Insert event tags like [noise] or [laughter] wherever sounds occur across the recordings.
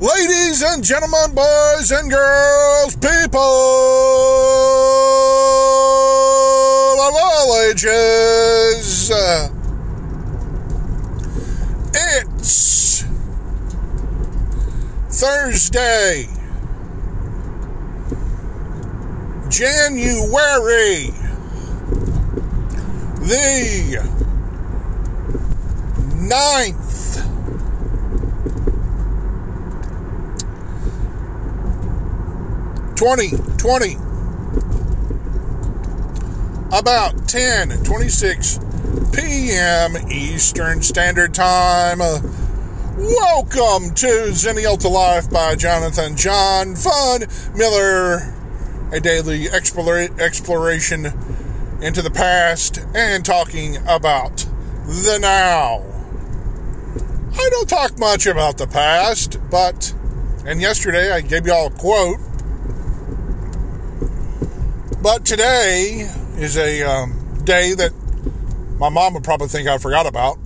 Ladies and gentlemen, boys and girls, people of all ages, it's Thursday, January the 9th. 2020 about 10 26 p.m. Eastern Standard Time. Welcome to Zennial to Life by Jonathan John Fun Miller, a daily explora- exploration into the past and talking about the now. I don't talk much about the past, but, and yesterday I gave you all a quote but today is a um, day that my mom would probably think I forgot about.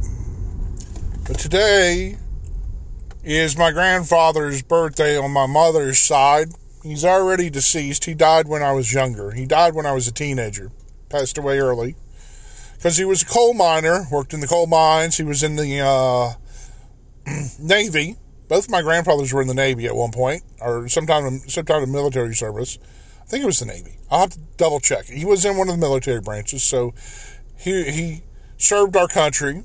But today is my grandfather's birthday on my mother's side. He's already deceased. He died when I was younger. He died when I was a teenager. Passed away early. Because he was a coal miner, worked in the coal mines. He was in the uh, [clears throat] Navy. Both my grandfathers were in the Navy at one point, or sometime, sometime in military service. I think it was the Navy. I'll have to double check. He was in one of the military branches, so he he served our country,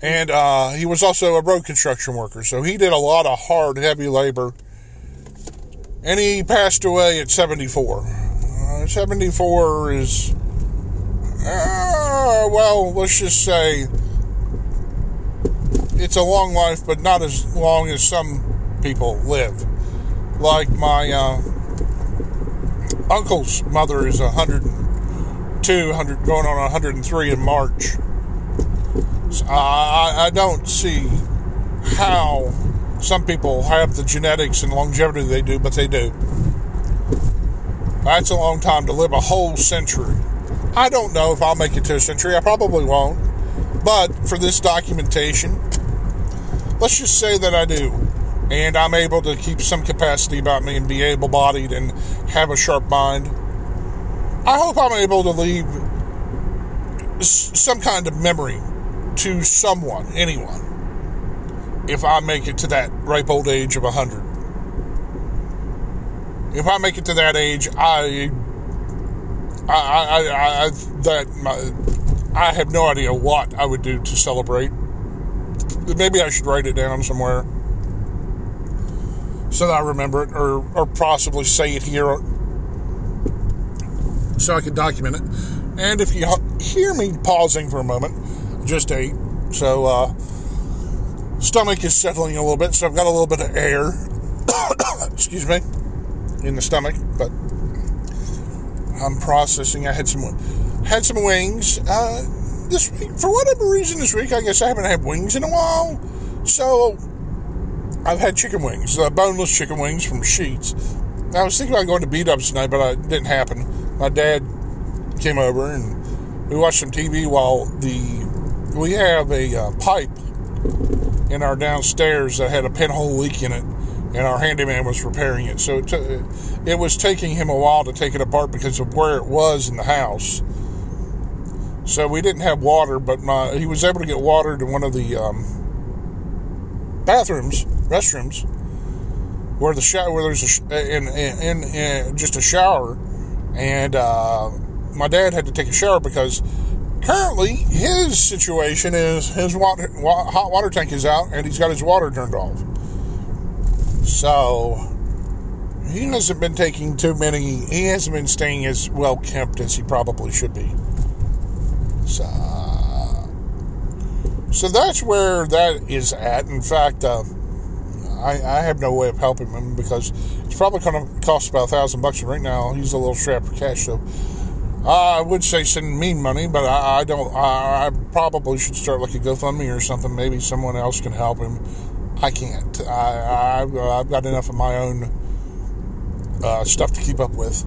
and uh, he was also a road construction worker. So he did a lot of hard, heavy labor, and he passed away at seventy four. Uh, seventy four is uh, well, let's just say it's a long life, but not as long as some people live like my uh, uncle's mother is 102, 100, going on 103 in March. So I, I don't see how some people have the genetics and longevity they do, but they do. That's a long time to live a whole century. I don't know if I'll make it to a century. I probably won't. But for this documentation, let's just say that I do and I'm able to keep some capacity about me and be able bodied and have a sharp mind. I hope I'm able to leave some kind of memory to someone, anyone, if I make it to that ripe old age of 100. If I make it to that age, I, I, I, I, that my, I have no idea what I would do to celebrate. Maybe I should write it down somewhere so that I remember it or, or possibly say it here so I can document it. And if you hear me pausing for a moment, just ate. So, uh, stomach is settling a little bit, so I've got a little bit of air, [coughs] excuse me, in the stomach, but I'm processing. I had some had some wings uh, this week. For whatever reason, this week, I guess I haven't had wings in a while. So I've had chicken wings, uh, boneless chicken wings from Sheetz. I was thinking about going to beat ups tonight, but it didn't happen. My dad came over and we watched some TV while the we have a uh, pipe in our downstairs that had a pinhole leak in it, and our handyman was repairing it. So it, t- it was taking him a while to take it apart because of where it was in the house. So we didn't have water, but my he was able to get water to one of the um, bathrooms restrooms where the shower where there's a in, in, in just a shower, and uh, my dad had to take a shower because currently his situation is his water, hot water tank is out and he's got his water turned off. So he hasn't been taking too many. He hasn't been staying as well kept as he probably should be. So, so that's where that is at. In fact. Uh, I, I have no way of helping him because it's probably going to cost about a thousand bucks. And Right now, he's a little strapped for cash, so I would say send me money, but I, I don't. I, I, probably should start like a GoFundMe or something. Maybe someone else can help him. I can't. I, have got enough of my own uh, stuff to keep up with,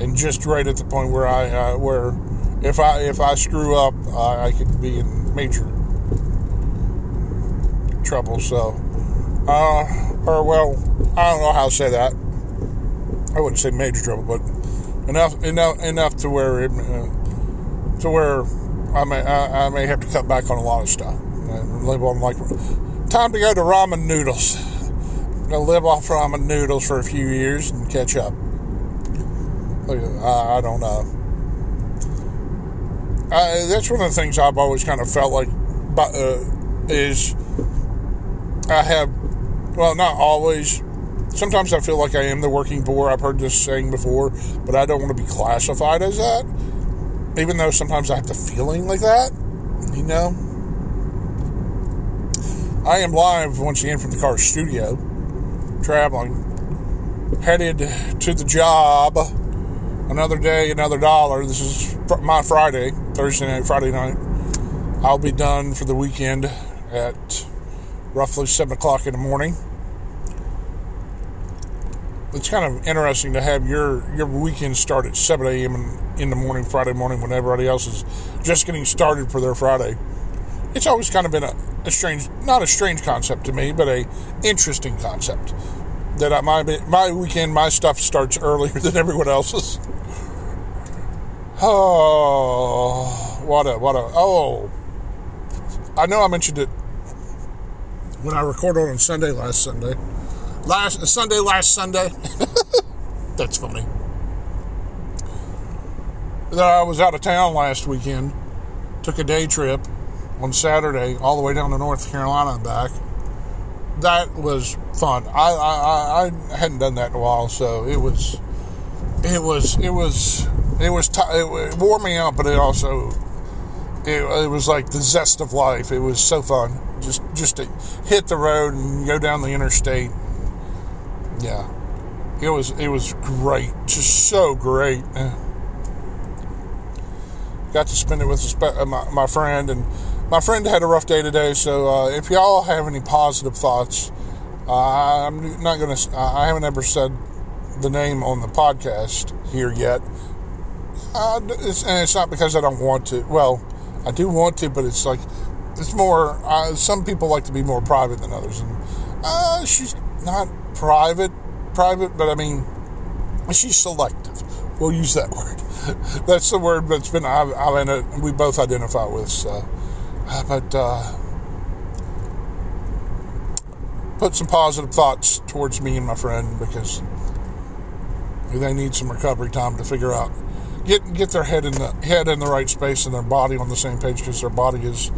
and just right at the point where I uh, where if I if I screw up, uh, I could be in major trouble. So, uh, or well, I don't know how to say that. I wouldn't say major trouble, but enough enough enough to where it, uh, to where I may I, I, may have to cut back on a lot of stuff and live on like time to go to ramen noodles. I'm gonna live off ramen noodles for a few years and catch up. I, I don't know. I, that's one of the things I've always kind of felt like uh, is I have well not always sometimes I feel like I am the working poor. I've heard this saying before, but I don't want to be classified as that. Even though sometimes I have the feeling like that, you know. I am live once again from the car studio, traveling, headed to the job. Another day, another dollar. This is my Friday, Thursday night, Friday night. I'll be done for the weekend at roughly 7 o'clock in the morning it's kind of interesting to have your your weekend start at 7 a.m. In, in the morning, Friday morning, when everybody else is just getting started for their Friday. It's always kind of been a, a strange, not a strange concept to me, but a interesting concept. That I, my my weekend, my stuff starts earlier [laughs] than everyone else's. Oh, what a what a oh! I know I mentioned it when I recorded on Sunday last Sunday last uh, Sunday, last Sunday. [laughs] That's funny. I was out of town last weekend. Took a day trip on Saturday all the way down to North Carolina and back. That was fun. I, I, I hadn't done that in a while, so it was it was it was it was t- it wore me out, but it also it, it was like the zest of life. It was so fun just just to hit the road and go down the interstate yeah, it was it was great, just so great. Got to spend it with uh, my, my friend, and my friend had a rough day today. So uh, if y'all have any positive thoughts, uh, I'm not gonna. I haven't ever said the name on the podcast here yet. Uh, it's, and it's not because I don't want to. Well, I do want to, but it's like it's more. Uh, some people like to be more private than others, and uh, she's not private, private, but I mean, she's selective. We'll use that [laughs] word. That's the word that's been I've, I've we both identify with. So, but uh, put some positive thoughts towards me and my friend because they need some recovery time to figure out get get their head in the head in the right space and their body on the same page because their body is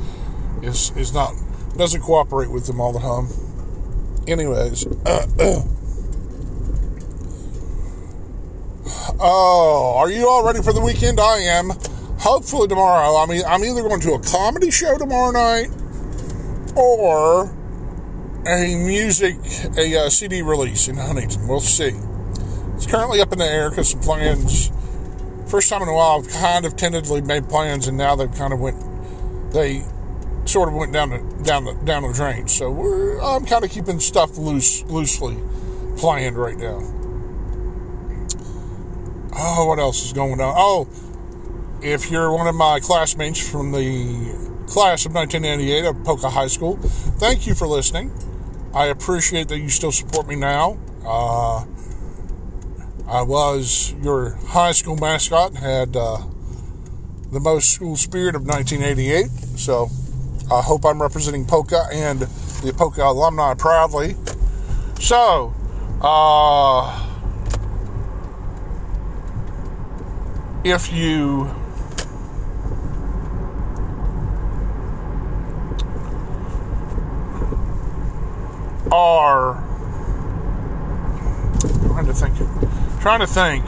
is is not doesn't cooperate with them all the time anyways. [clears throat] oh, are you all ready for the weekend? I am. Hopefully tomorrow. I mean, I'm either going to a comedy show tomorrow night or a music, a uh, CD release in Huntington. We'll see. It's currently up in the air because some plans. First time in a while, I've kind of tentatively made plans, and now they've kind of went. They sort of went down the down the down the drain. So I'm kind of keeping stuff loose, loosely planned right now. Oh, what else is going on? Oh, if you're one of my classmates from the class of 1998 of Poca High School, thank you for listening. I appreciate that you still support me now. Uh, I was your high school mascot, had uh, the most school spirit of 1988. So I hope I'm representing Poca and the Poca alumni proudly. So, uh, if you are trying to think, trying to think,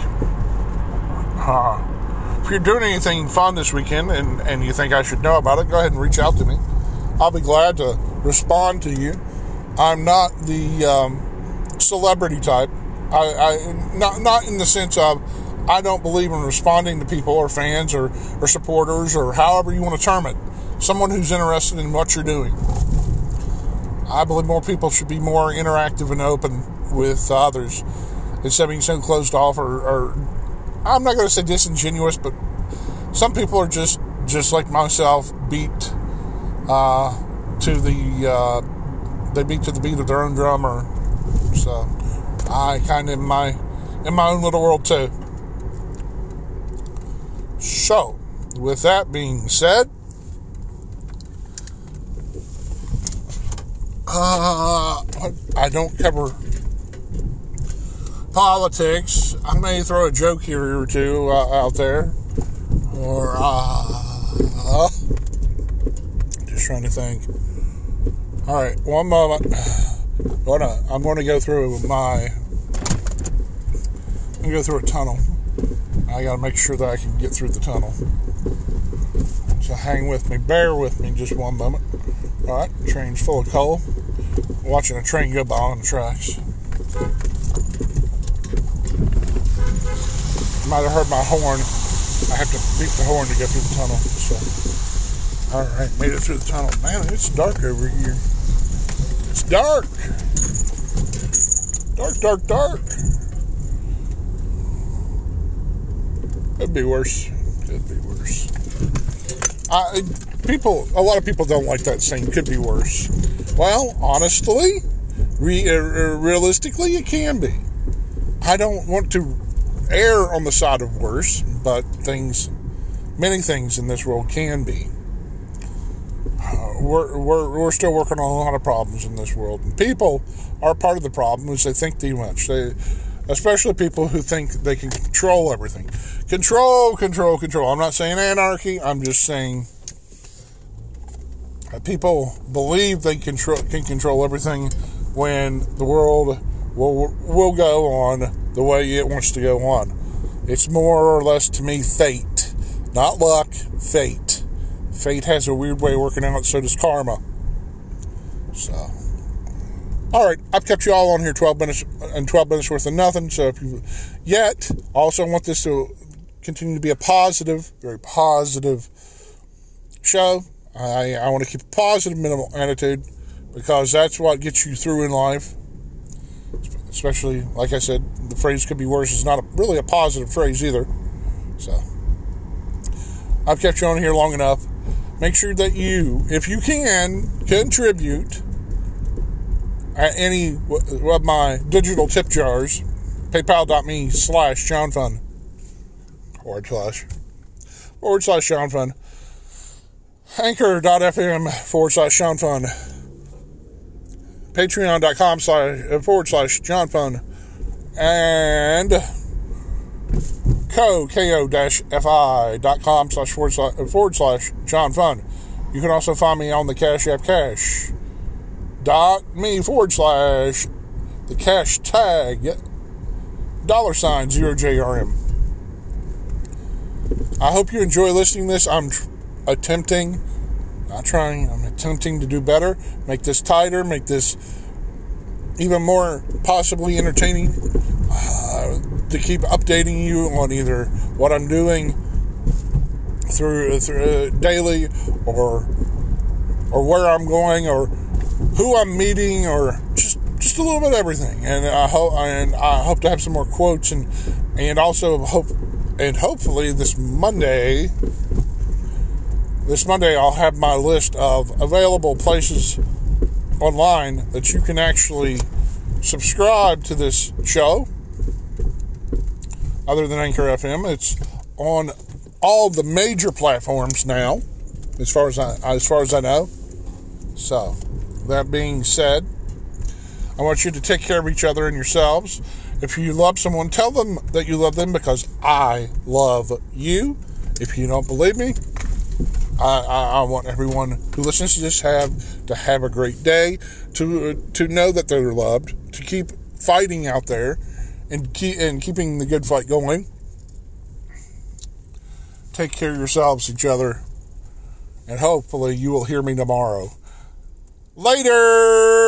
uh, if you're doing anything fun this weekend and, and you think I should know about it, go ahead and reach out to me. I'll be glad to respond to you. I'm not the um, celebrity type. I, I not not in the sense of I don't believe in responding to people or fans or, or supporters or however you want to term it. Someone who's interested in what you're doing. I believe more people should be more interactive and open with others instead of being so closed off or, or I'm not going to say disingenuous, but some people are just just like myself beat uh, to the uh, they beat to the beat of their own drummer. So I kind of in my in my own little world too. So, with that being said, uh, I don't cover politics. I may throw a joke here or two uh, out there, or uh, trying to think. All right, one moment. [sighs] I'm going to go through my. I'm going to go through a tunnel. I got to make sure that I can get through the tunnel. So hang with me, bear with me just one moment. All right, train's full of coal. Watching a train go by on the tracks. You might have heard my horn. I have to beat the horn to get through the tunnel. So, all right, made it through the tunnel. Man, it's dark over here. It's dark. Dark, dark, dark. It could be worse. Could be worse. I, people, a lot of people don't like that saying. Could be worse. Well, honestly, re, uh, realistically, it can be. I don't want to err on the side of worse, but things, many things in this world can be. We're, we're, we're still working on a lot of problems in this world. And people are part of the problem is they think too much. They, especially people who think they can control everything. Control, control, control. I'm not saying anarchy. I'm just saying that people believe they control, can control everything when the world will will go on the way it wants to go on. It's more or less to me fate, not luck, fate. Fate has a weird way of working out, so does karma. So all right, I've kept you all on here 12 minutes and 12 minutes worth of nothing. So if you yet also want this to continue to be a positive, very positive show, I, I want to keep a positive minimal attitude because that's what gets you through in life. Especially, like I said, the phrase could be worse is not a, really a positive phrase either. So I've kept you on here long enough. Make sure that you, if you can, contribute at any of my digital tip jars, paypal.me slash John forward slash, forward slash John Fun, anchor.fm forward slash John Fun, patreon.com slash forward slash John Fun, and co, ko-fi.com slash forward slash, forward slash John Fun. You can also find me on the Cash App Cash dot me forward slash the cash tag dollar sign zero JRM. I hope you enjoy listening to this. I'm tr- attempting, not trying, I'm attempting to do better, make this tighter, make this even more possibly entertaining, uh, to keep updating you on either what I'm doing through, through uh, daily or or where I'm going or who I'm meeting or just just a little bit of everything. And I hope and I hope to have some more quotes and and also hope and hopefully this Monday this Monday I'll have my list of available places online that you can actually subscribe to this show other than Anchor FM. It's on all the major platforms now, as far as I as far as I know. So that being said, I want you to take care of each other and yourselves. If you love someone, tell them that you love them because I love you. If you don't believe me, I, I, I, want everyone who listens to this have to have a great day, to to know that they're loved, to keep fighting out there, and keep and keeping the good fight going. Take care of yourselves, each other, and hopefully you will hear me tomorrow. Later!